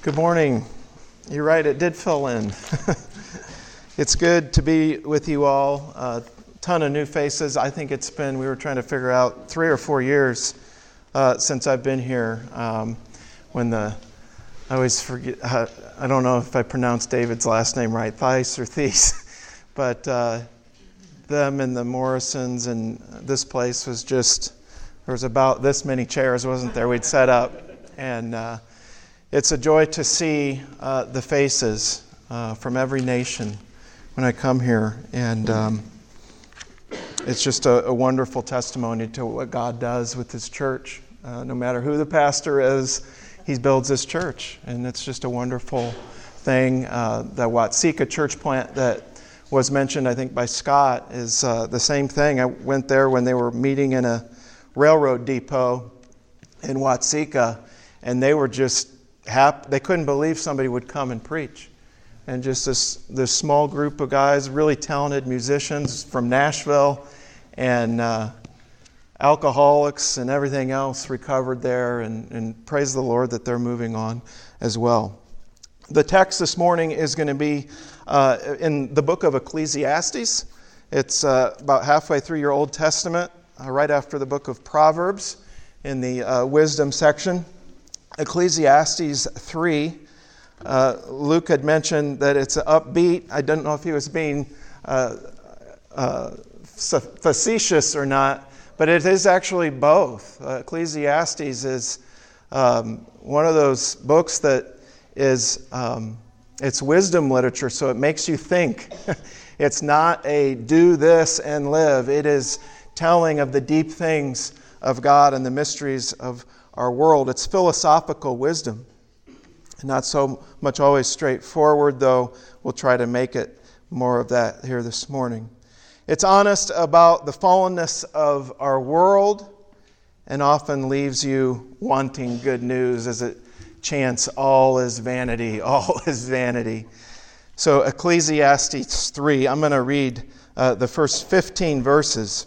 Good morning. You're right, it did fill in. it's good to be with you all. A ton of new faces. I think it's been, we were trying to figure out three or four years uh, since I've been here. Um, when the, I always forget, uh, I don't know if I pronounced David's last name right, Thies or Thies, but uh, them and the Morrisons and this place was just, there was about this many chairs, wasn't there? We'd set up. And uh, it's a joy to see uh, the faces uh, from every nation when I come here. And um, it's just a, a, wonderful testimony to what God does with His church. Uh, no matter who the pastor is, He builds His church. And it's just a wonderful thing. Uh, the Watseka church plant that was mentioned, I think, by Scott is uh, the same thing. I went there when they were meeting in a railroad depot in Watseka, and they were just hap- they couldn't believe somebody would come and preach. And just this, this small group of guys, really talented musicians from Nashville, and uh, alcoholics and everything else recovered there. And, and praise the Lord that they're moving on as well. The text this morning is going to be uh, in the book of Ecclesiastes. It's uh, about halfway through your Old Testament, uh, right after the book of Proverbs in the uh, wisdom section. Ecclesiastes 3. Uh, Luke had mentioned that it's upbeat. I don't know if he was being uh, uh, facetious or not, but it is actually both. Uh, Ecclesiastes is um, one of those books that is um, it's wisdom literature, so it makes you think. it's not a do this and live. It is telling of the deep things of God and the mysteries of our world. It's philosophical wisdom. Not so much always straightforward, though we'll try to make it more of that here this morning. It's honest about the fallenness of our world and often leaves you wanting good news as it chants, All is vanity, all is vanity. So, Ecclesiastes 3, I'm going to read uh, the first 15 verses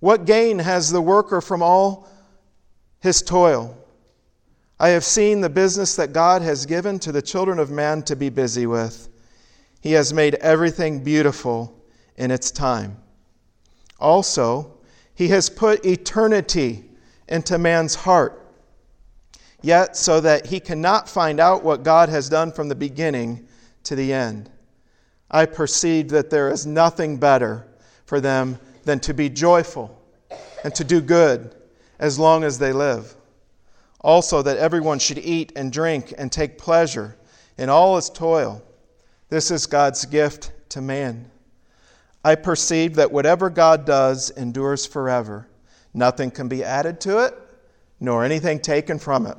What gain has the worker from all his toil? I have seen the business that God has given to the children of man to be busy with. He has made everything beautiful in its time. Also, He has put eternity into man's heart, yet so that he cannot find out what God has done from the beginning to the end. I perceived that there is nothing better for them than to be joyful and to do good as long as they live. Also, that everyone should eat and drink and take pleasure in all his toil. This is God's gift to man. I perceive that whatever God does endures forever. Nothing can be added to it, nor anything taken from it.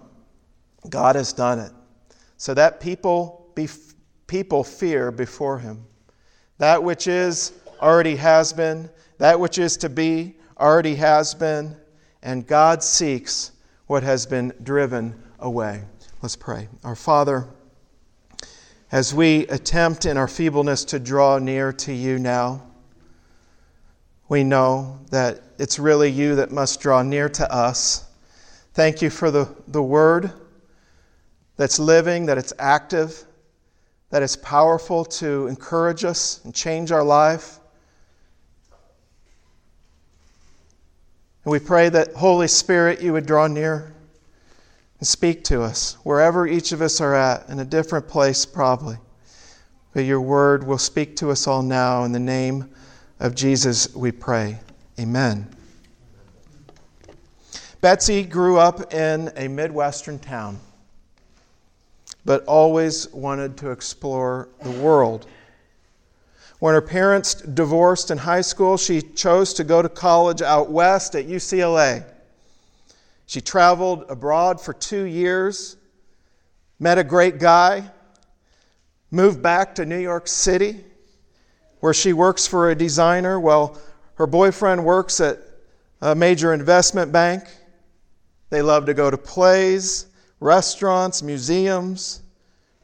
God has done it, so that people, be, people fear before him. That which is already has been, that which is to be already has been, and God seeks what has been driven away. Let's pray. Our Father, as we attempt in our feebleness to draw near to you now, we know that it's really you that must draw near to us. Thank you for the, the word that's living, that it's active, that it's powerful to encourage us and change our life. And we pray that, Holy Spirit, you would draw near and speak to us wherever each of us are at, in a different place, probably. but your word will speak to us all now. In the name of Jesus, we pray. Amen. Betsy grew up in a Midwestern town, but always wanted to explore the world. When her parents divorced in high school, she chose to go to college out west at UCLA. She traveled abroad for two years, met a great guy, moved back to New York City, where she works for a designer while her boyfriend works at a major investment bank. They love to go to plays, restaurants, museums,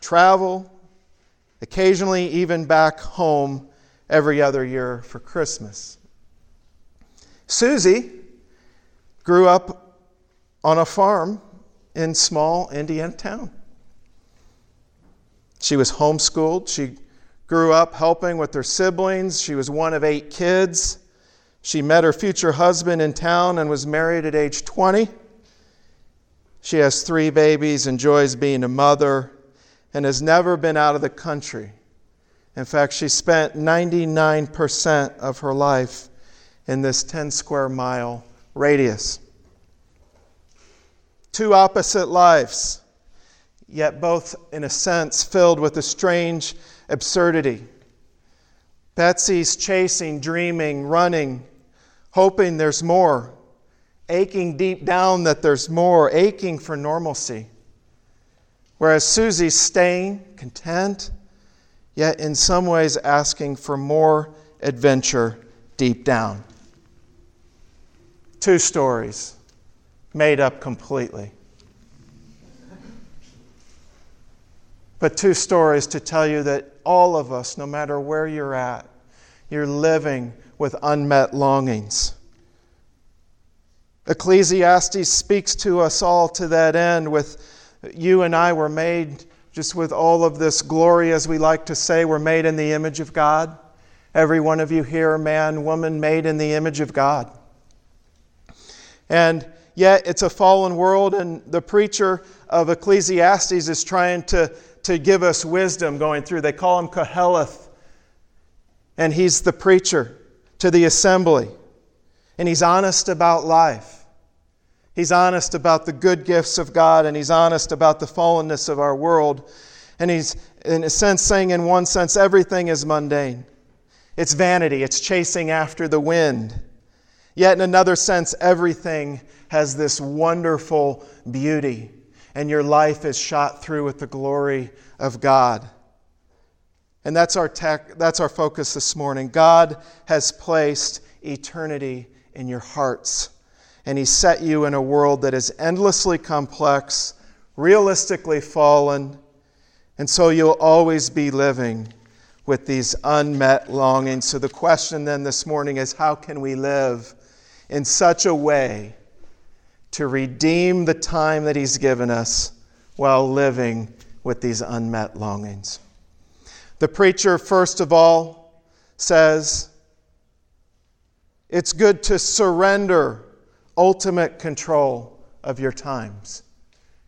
travel, occasionally even back home every other year for Christmas. Susie grew up on a farm in small Indiana town. She was homeschooled. She grew up helping with her siblings. She was one of eight kids. She met her future husband in town and was married at age 20. She has three babies, enjoys being a mother, and has never been out of the country. In fact, she spent 99% of her life in this 10 square mile radius. Two opposite lives yet both, in a sense, filled with a strange absurdity. Betsy's chasing, dreaming, running, hoping there's more, aching deep down that there's more, aching for normalcy. Whereas Susie's staying content, yet in some ways asking for more adventure deep down. Two stories made up completely. but two stories to tell you that all of us, no matter where you're at, you're living with unmet longings. Ecclesiastes speaks to us all to that end with you and I were made just with all of this glory as we like to say we're made in the image of God. Every one of you here man, woman made in the image of God. And yet it's a fallen world and the preacher of Ecclesiastes is trying to to give us wisdom going through. They call him Koheleth, and he's the preacher to the assembly. And he's honest about life. He's honest about the good gifts of God, and he's honest about the fallenness of our world. And he's, in a sense, saying, in one sense, everything is mundane. It's vanity, it's chasing after the wind. Yet, in another sense, everything has this wonderful beauty and your life is shot through with the glory of God. And that's our, tech, that's our focus this morning. God has placed eternity in your hearts, and He set you in a world that is endlessly complex, realistically fallen, and so you'll always be living with these unmet longings. So the question then this morning is how can we live in such a way to redeem the time that He's given us while living with these unmet longings. The preacher, first of all, says it's good to surrender ultimate control of your times.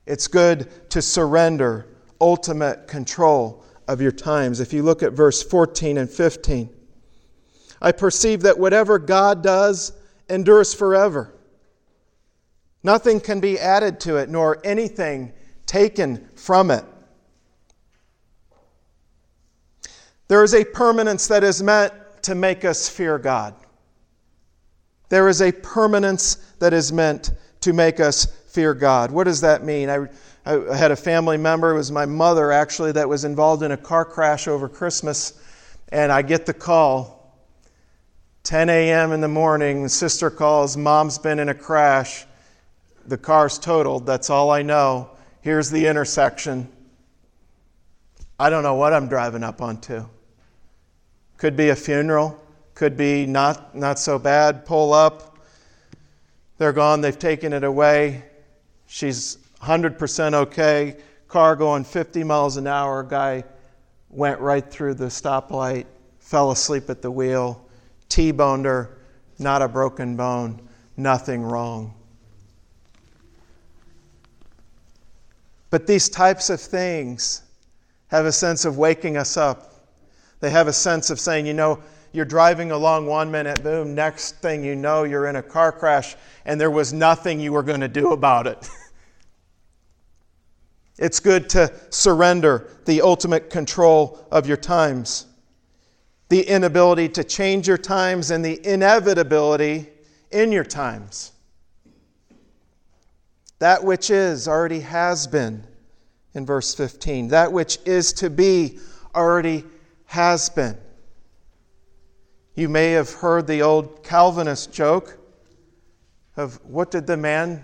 It's good to surrender ultimate control of your times. If you look at verse 14 and 15, I perceive that whatever God does endures forever. Nothing can be added to it, nor anything taken from it. There is a permanence that is meant to make us fear God. There is a permanence that is meant to make us fear God. What does that mean? I, I had a family member, it was my mother actually, that was involved in a car crash over Christmas, and I get the call 10 a.m. in the morning. The sister calls, Mom's been in a crash the car's totaled. That's all I know. Here's the intersection. I don't know what I'm driving up onto. Could be a funeral, could be not, not so bad. Pull up. They're gone, they've taken it away. She's 100% okay. Car going 50 miles an hour. Guy went right through the stoplight, fell asleep at the wheel, T boned her, not a broken bone, nothing wrong. But these types of things have a sense of waking us up They have a sense of saying, you know, you're driving along one minute, boom, next thing you know, you're in a car crash and there was nothing you were going to do about it. it's good to surrender the ultimate control of your times, the inability to change your times, and the inevitability in your times. That which is already has been, in verse 15. That which is to be already has been. You may have heard the old Calvinist joke of what did the man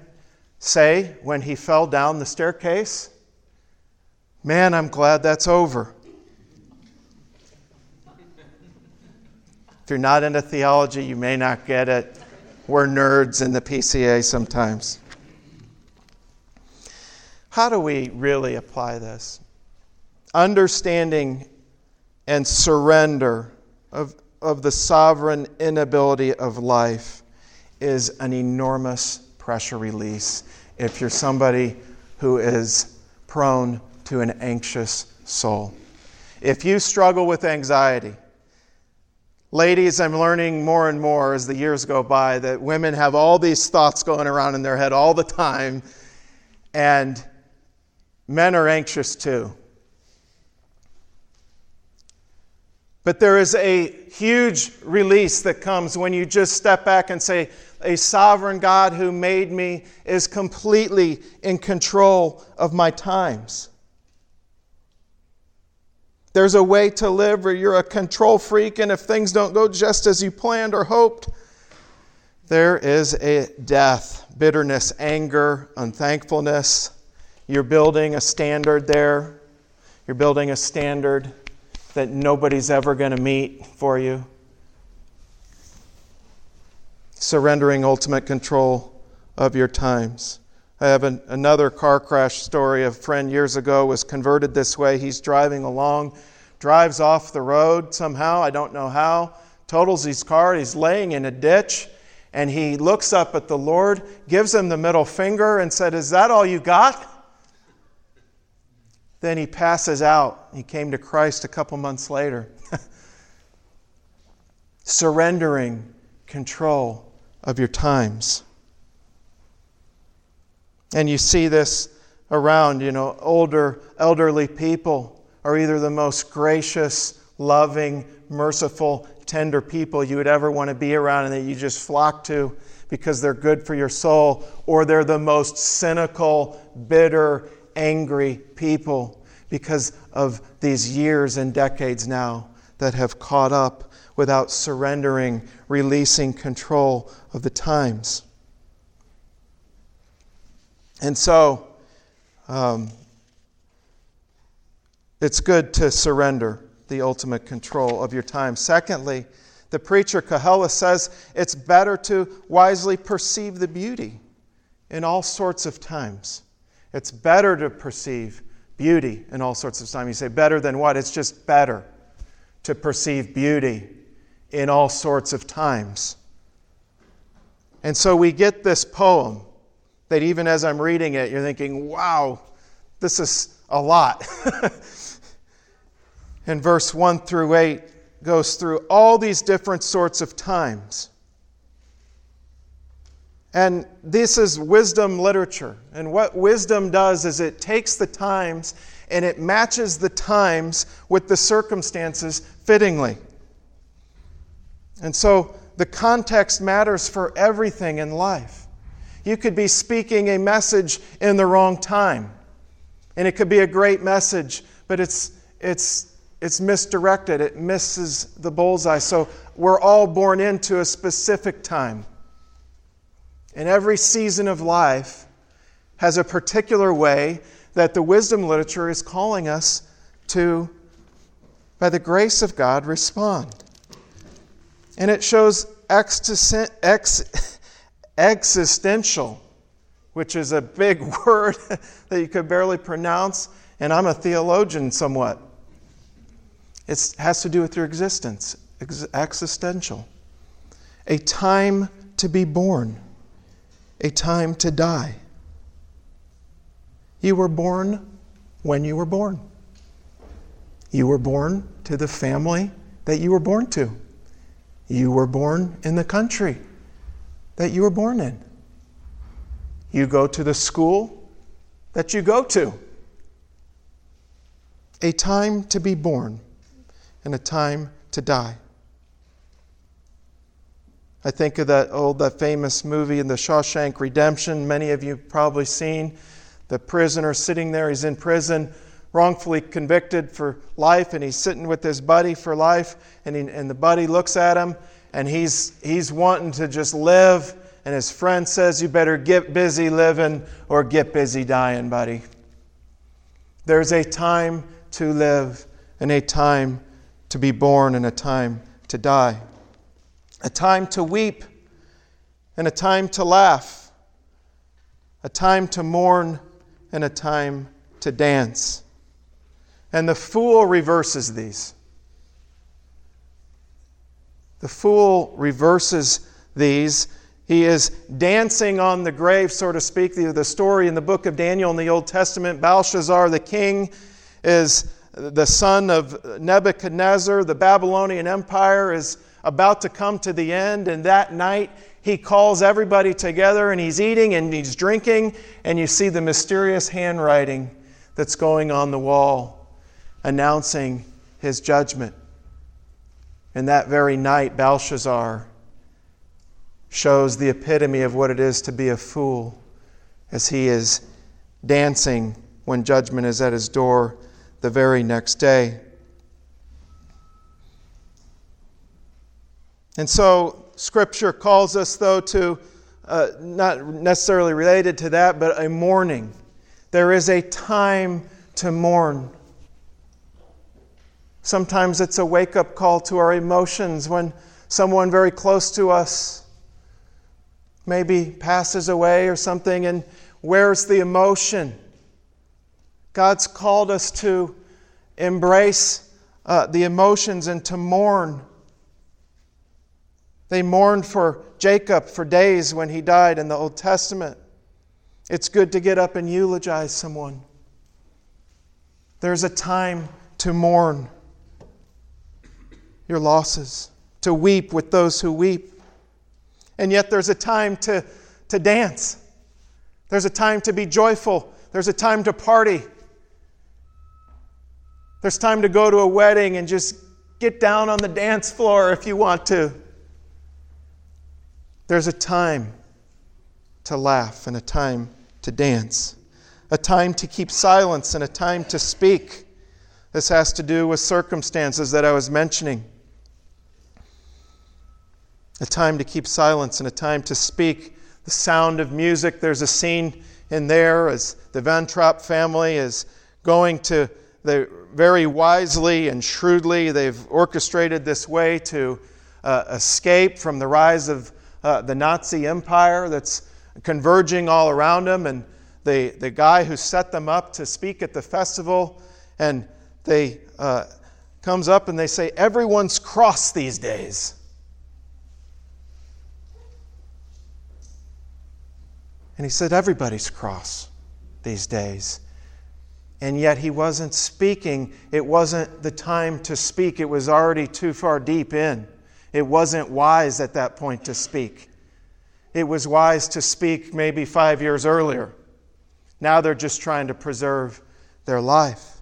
say when he fell down the staircase? Man, I'm glad that's over. If you're not into theology, you may not get it. We're nerds in the PCA sometimes. How do we really apply this? Understanding and surrender of, of the sovereign inability of life is an enormous pressure release if you're somebody who is prone to an anxious soul. If you struggle with anxiety, ladies, I'm learning more and more as the years go by that women have all these thoughts going around in their head all the time, and men are anxious too. But there is a huge release that comes when you just step back and say, A sovereign God who made me is completely in control of my times. There's a way to live where you're a control freak, and if things don't go just as you planned or hoped, there is a death, bitterness, anger, unthankfulness. You're building a standard there. You're building a standard that nobody's ever going to meet for you. Surrendering ultimate control of your times. I have an, another car crash story. A friend years ago was converted this way. He's driving along, drives off the road somehow, I don't know how, totals his car. He's laying in a ditch, and he looks up at the Lord, gives him the middle finger, and said, Is that all you got? Then he passes out. He came to Christ a couple months later. Surrendering control of your times. And you see this around, you know, older, elderly people are either the most gracious, loving, merciful, tender people you would ever want to be around and that you just flock to because they're good for your soul, or they're the most cynical, bitter, angry people because of these years and decades now that have caught up without surrendering, releasing control of the times. And so, um, it's good to surrender the ultimate control of your time. Secondly, the preacher Koheleth says it's better to wisely perceive the beauty in all sorts of times. It's better to perceive beauty in all sorts of time. You say, better than what? It's just better to perceive beauty in all sorts of times. And so we get this poem that even as I'm reading it, you're thinking, wow, this is a lot. and verse 1 through 8 goes through all these different sorts of times. And this is wisdom literature. And what wisdom does is it takes the times and it matches the times with the circumstances fittingly. And so the context matters for everything in life. You could be speaking a message in the wrong time, and it could be a great message, but it's, it's, it's misdirected, it misses the bullseye. So we're all born into a specific time. And every season of life has a particular way that the wisdom literature is calling us to, by the grace of God, respond. And it shows existential, which is a big word that you could barely pronounce, and I'm a theologian somewhat. It has to do with your existence, existential. A time to be born a time to die. You were born when you were born. You were born to the family that you were born to. You were born in the country that you were born in. You go to the school that you go to. A time to be born and a time to die. I think of that old, that famous movie in the Shawshank Redemption. Many of you probably seen the prisoner sitting there. He's in prison, wrongfully convicted for life, and he's sitting with his buddy for life. And, he, and the buddy looks at him, and he's he's wanting to just live. And his friend says, "You better get busy living or get busy dying, buddy." There's a time to live and a time to be born and a time to die a time to weep and a time to laugh, a time to mourn and a time to dance. And the fool reverses these. The fool reverses these. He is dancing on the grave, so to speak. The, story in the book of Daniel in the Old Testament Belshazzar, the king, is the son of Nebuchadnezzar. The Babylonian Empire is about to come to the end, and that night he calls everybody together and he's eating and he's drinking, and you see the mysterious handwriting that's going on the wall announcing his judgment. And that very night, Belshazzar shows the epitome of what it is to be a fool as he is dancing when judgment is at his door the very next day. And so, Scripture calls us, though, to uh, not necessarily related to that, but a mourning. There is a time to mourn. Sometimes it's a wake up call to our emotions when someone very close to us maybe passes away or something, and where's the emotion? God's called us to embrace uh, the emotions and to mourn. They mourned for Jacob for days when he died in the Old Testament. It's good to get up and eulogize someone. There's a time to mourn your losses, to weep with those who weep. And yet there's a time to, to dance. There's a time to be joyful. There's a time to party. There's time to go to a wedding and just get down on the dance floor if you want to. There's a time to laugh and a time to dance, a time to keep silence and a time to speak. This has to do with circumstances that I was mentioning. A time to keep silence and a time to speak. The sound of music, there's a scene in there as the Von Trapp family is going to, they very wisely and shrewdly, they've orchestrated this way to uh, escape from the rise of uh, the Nazi empire that's converging all around them, and the, the guy who set them up to speak at the festival, and they uh, comes up and they say, Everyone's cross these days. And he said, Everybody's cross these days. And yet he wasn't speaking. It wasn't the time to speak, it was already too far deep in. It wasn't wise at that point to speak. It was wise to speak maybe five years earlier. Now they're just trying to preserve their life.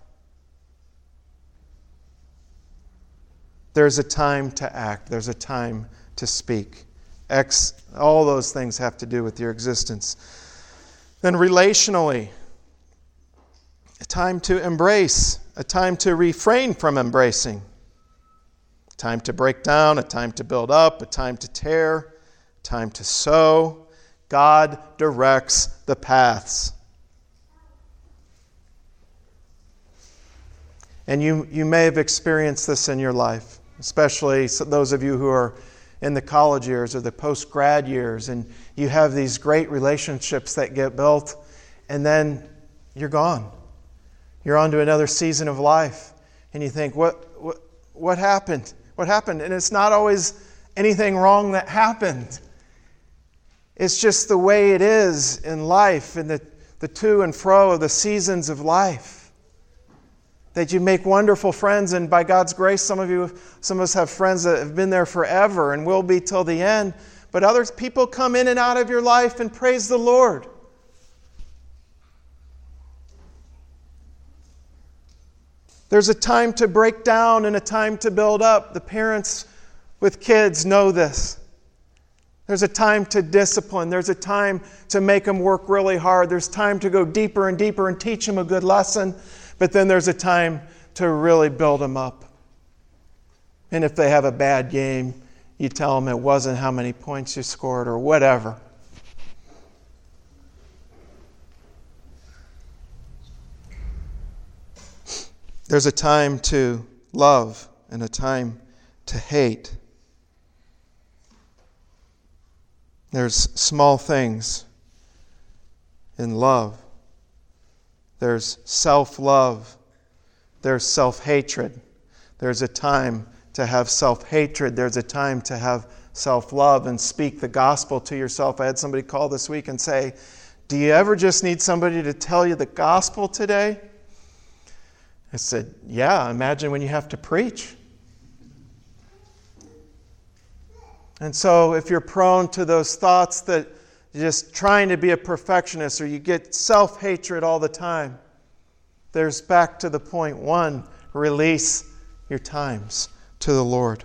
There's a time to act, there's a time to speak. X, all those things have to do with your existence. Then, relationally, a time to embrace, a time to refrain from embracing time to break down, a time to build up, a time to tear, a time to sow. God directs the paths. And you, you may have experienced this in your life, especially those of you who are in the college years or the post grad years, and you have these great relationships that get built, and then you're gone. You're on to another season of life, and you think, what, what, what happened? What happened. And it's not always anything wrong that happened. It's just the way it is in life, in the, the to and fro of the seasons of life. that you make wonderful friends, and by God's grace, some of you, some of us have friends that have been there forever and will be till the end. But other people come in and out of your life and praise the Lord. There's a time to break down and a time to build up. The parents with kids know this. There's a time to discipline. There's a time to make them work really hard. There's time to go deeper and deeper and teach them a good lesson. But then there's a time to really build them up. And if they have a bad game, you tell them it wasn't how many points you scored or whatever. There's a time to love and a time to hate. There's small things in love. There's self love. There's self hatred. There's a time to have self hatred. There's a time to have self love and speak the gospel to yourself. I had somebody call this week and say, Do you ever just need somebody to tell you the gospel today? I said, Yeah, imagine when you have to preach. And so, if you're prone to those thoughts that you're just trying to be a perfectionist or you get self hatred all the time, there's back to the point one release your times to the Lord.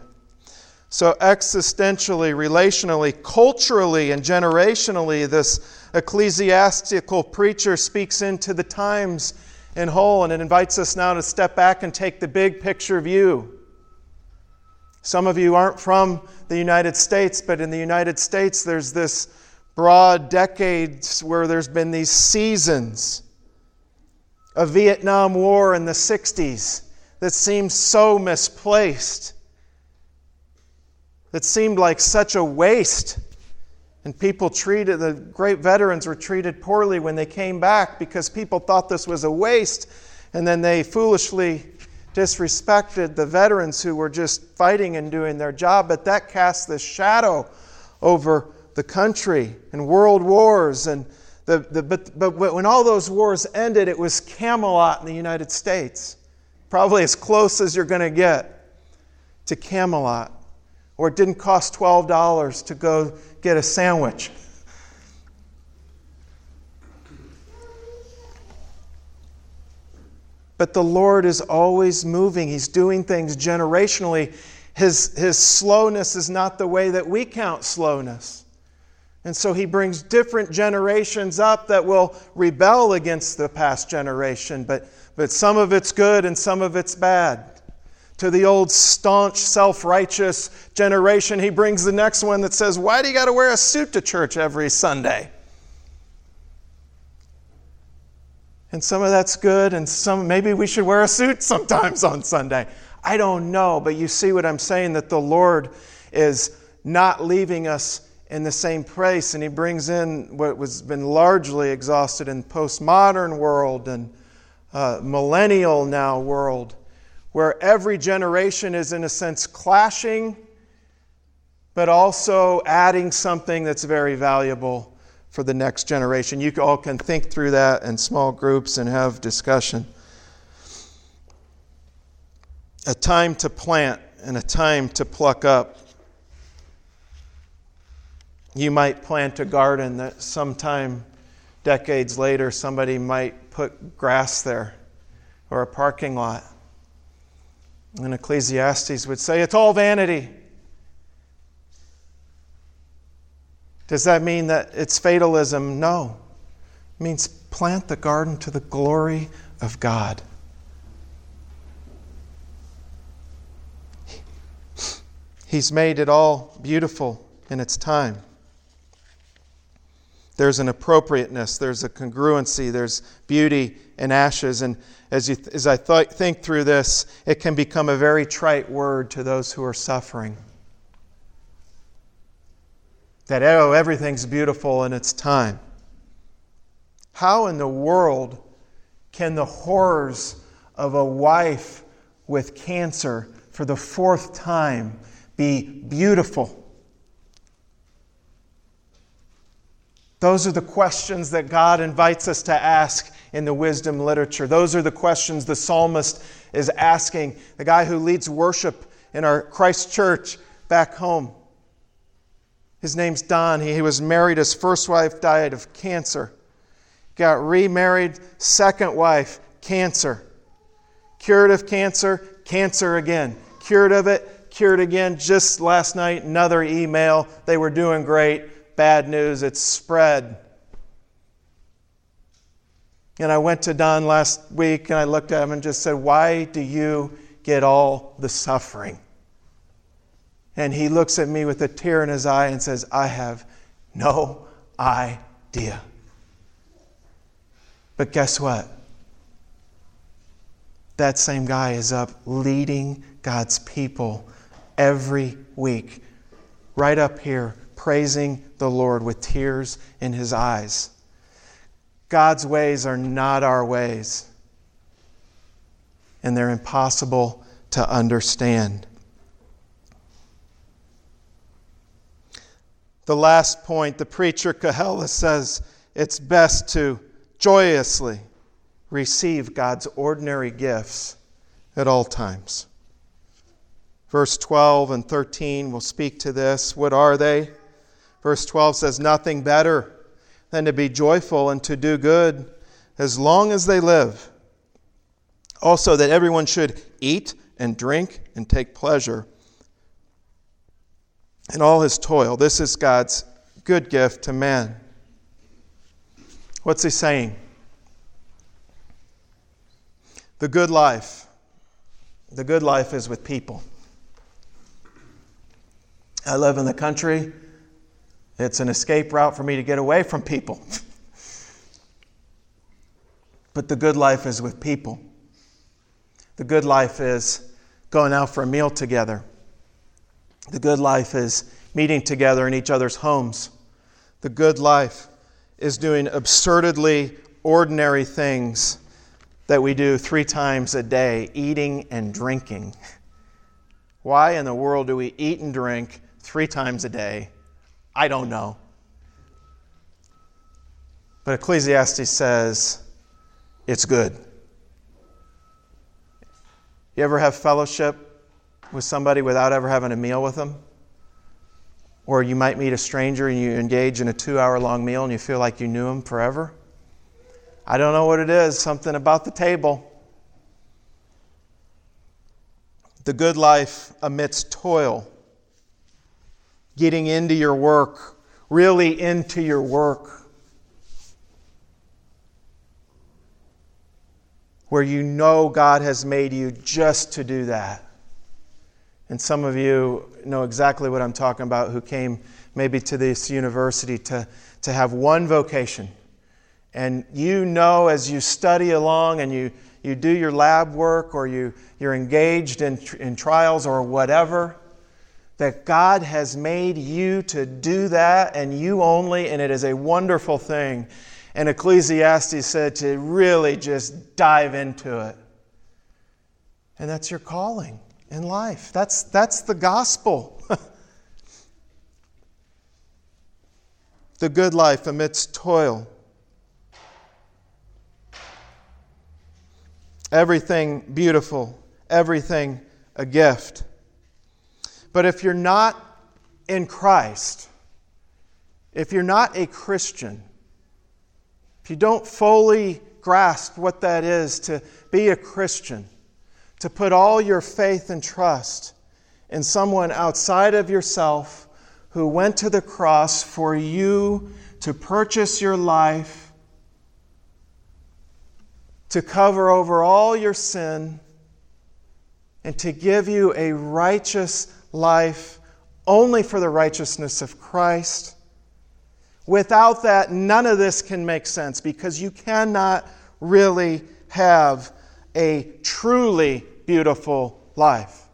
So, existentially, relationally, culturally, and generationally, this ecclesiastical preacher speaks into the times in whole, and it invites us now to step back and take the big picture view. Some of you aren't from the United States, but in the United States, there's this broad decades where there's been these seasons. A Vietnam War in the 60s that seemed so misplaced, that seemed like such a waste. And people treated, the great veterans were treated poorly when they came back because people thought this was a waste. And then they foolishly disrespected the veterans who were just fighting and doing their job, but that cast this shadow over the country and world wars. And the, the, but, but when all those wars ended, it was Camelot in the United States. Probably as close as you're going to get to Camelot. Or it didn't cost $12 to go get a sandwich. But the Lord is always moving. He's doing things generationally. His, his slowness is not the way that we count slowness. And so he brings different generations up that will rebel against the past generation, but, but some of it's good and some of it's bad. To the old staunch, self righteous generation, he brings the next one that says, Why do you got to wear a suit to church every Sunday? And some of that's good, and some maybe we should wear a suit sometimes on Sunday. I don't know, but you see what I'm saying that the Lord is not leaving us in the same place, and He brings in what was been largely exhausted in postmodern world and uh, millennial now world, where every generation is in a sense clashing, but also adding something that's very valuable for the next generation. You all can think through that in small groups and have discussion. A time to plant and a time to pluck up. You might plant a garden that sometime decades later somebody might put grass there or a parking lot. And Ecclesiastes would say it's all vanity. Does that mean that it's fatalism? No. It means plant the garden to the glory of God. He's made it all beautiful in its time. There's an appropriateness, there's a congruency, there's beauty in ashes. And as, you, as I th- think through this, it can become a very trite word to those who are suffering that, oh, everything's beautiful in its time. How in the world can the horrors of a wife with cancer for the fourth time be beautiful? Those are the questions that God invites us to ask in the wisdom literature? Those are the questions the psalmist is asking, the guy who leads worship in our Christ church back home. His name's Don. He, was married. His first wife died of cancer. Got remarried. Second wife, cancer. Cured of cancer, cancer again. Cured of it, cured again. Just last night, another email. They were doing great. Bad news, it's spread. And I went to Don last week and I looked at him and just said, Why do you get all the suffering? And he looks at me with a tear in his eye and says, I have no idea. But guess what? That same guy is up leading God's people every week, right up here, praising the Lord with tears in his eyes. God's ways are not our ways, and they're impossible to understand. The last point, the preacher Koheleth says it's best to joyously receive God's ordinary gifts at all times. Verse 12 and 13 will speak to this. What are they? Verse 12 says, Nothing better than to be joyful and to do good as long as they live. Also, that everyone should eat and drink and take pleasure in all his toil. This is God's good gift to man. What's he saying? The good life. The good life is with people. I live in the country. It's an escape route for me to get away from people. but the good life is with people. The good life is going out for a meal together. The good life is meeting together in each other's homes. The good life is doing absurdly ordinary things that we do three times a day eating and drinking. Why in the world do we eat and drink three times a day? I don't know. But Ecclesiastes says it's good. You ever have fellowship with somebody without ever having a meal with them. Or you might meet a stranger and you engage in a two hour long meal and you feel like you knew them forever. I don't know what it is, something about the table. The good life amidst toil, getting into your work, really into your work. Where you know God has made you just to do that. And some of you know exactly what I'm talking about who came maybe to this university to, to have one vocation. And you know as you study along and you, you do your lab work or you, you're engaged in, in trials or whatever, that God has made you to do that and you only, and it is a wonderful thing. And Ecclesiastes said to really just dive into it. And that's your calling in life. That's, that's the gospel. the good life amidst toil. Everything beautiful, everything a gift. But if you're not in Christ, if you're not a Christian, if you don't fully grasp what that is to be a Christian, to put all your faith and trust in someone outside of yourself who went to the cross for you to purchase your life, to cover over all your sin, and to give you a righteous life only for the righteousness of Christ. Without that, none of this can make sense because you cannot really have a truly beautiful life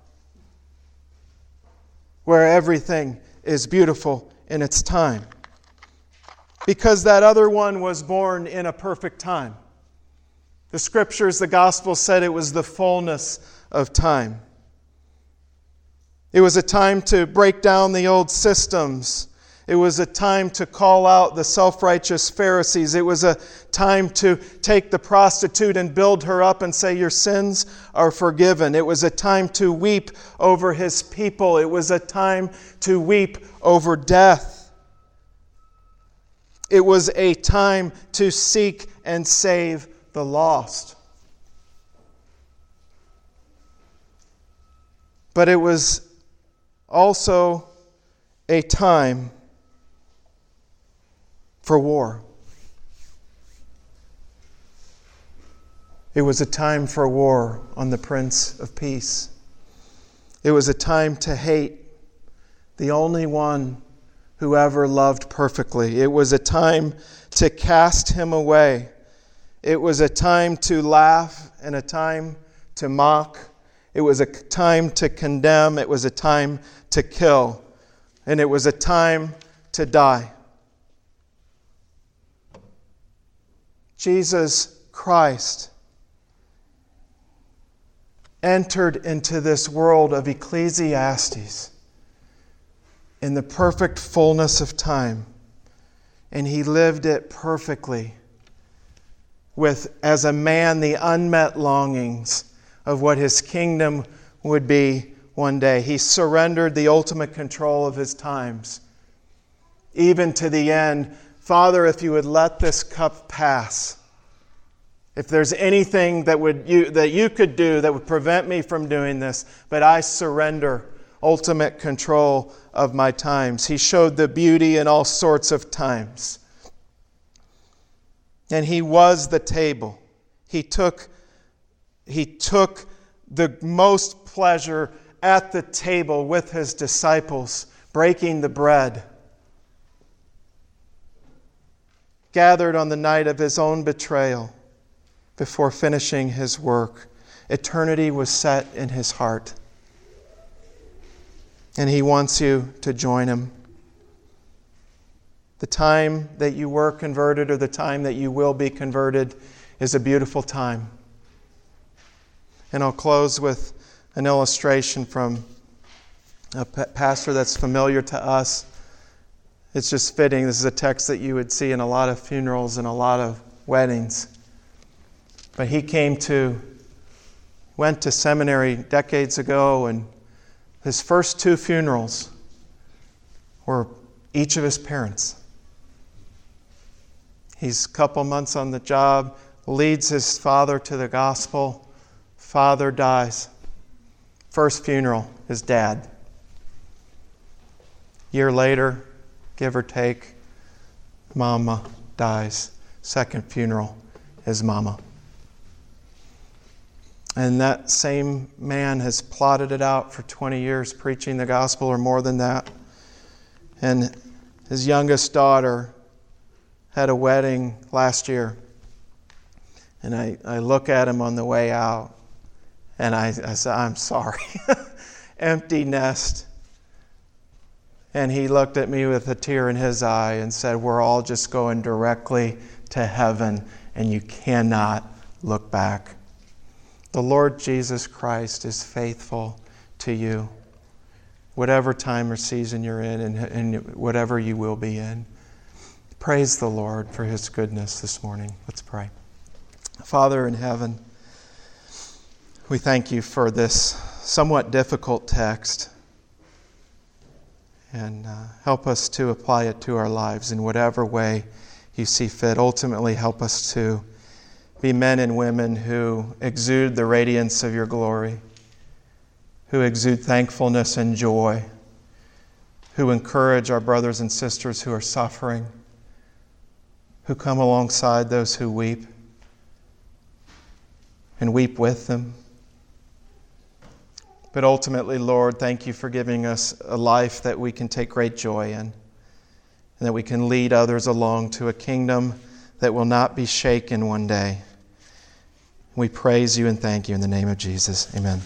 where everything is beautiful in its time. Because that other one was born in a perfect time. The scriptures, the gospel said it was the fullness of time. It was a time to break down the old systems It was a time to call out the self righteous Pharisees. It was a time to take the prostitute and build her up and say, Your sins are forgiven. It was a time to weep over his people. It was a time to weep over death. It was a time to seek and save the lost. But it was also a time for war. It was a time for war on the Prince of Peace. It was a time to hate the only one who ever loved perfectly. It was a time to cast him away. It was a time to laugh and a time to mock. It was a time to condemn. It was a time to kill. And it was a time to die. Jesus Christ entered into this world of Ecclesiastes in the perfect fullness of time, and he lived it perfectly with, as a man, the unmet longings of what his kingdom would be one day. He surrendered the ultimate control of his times, even to the end Father, if you would let this cup pass, if there's anything that, would you, that you could do that would prevent me from doing this, but I surrender ultimate control of my times. He showed the beauty in all sorts of times. And he was the table. He took, he took the most pleasure at the table with his disciples, breaking the bread gathered on the night of his own betrayal before finishing his work. Eternity was set in his heart. And he wants you to join him. The time that you were converted or the time that you will be converted is a beautiful time. And I'll close with an illustration from a pastor that's familiar to us it's just fitting. This is a text that you would see in a lot of funerals and a lot of weddings. But he came to, went to seminary decades ago, and his first two funerals were each of his parents. He's a couple months on the job, leads his father to the gospel. Father dies. First funeral, is dad. Year later, give or take. Mama dies. Second funeral is Mama. And that same man has plotted it out for 20 years, preaching the gospel or more than that. And his youngest daughter had a wedding last year. And I, I look at him on the way out and I, I say, I'm sorry. Empty nest. And he looked at me with a tear in his eye and said, We're all just going directly to heaven, and you cannot look back. The Lord Jesus Christ is faithful to you, whatever time or season you're in, and, and whatever you will be in. Praise the Lord for his goodness this morning. Let's pray. Father in heaven, we thank you for this somewhat difficult text and uh, help us to apply it to our lives in whatever way you see fit. Ultimately, help us to be men and women who exude the radiance of your glory, who exude thankfulness and joy, who encourage our brothers and sisters who are suffering, who come alongside those who weep and weep with them but ultimately, Lord, thank you for giving us a life that we can take great joy in and that we can lead others along to a kingdom that will not be shaken one day. We praise you and thank you in the name of Jesus. Amen.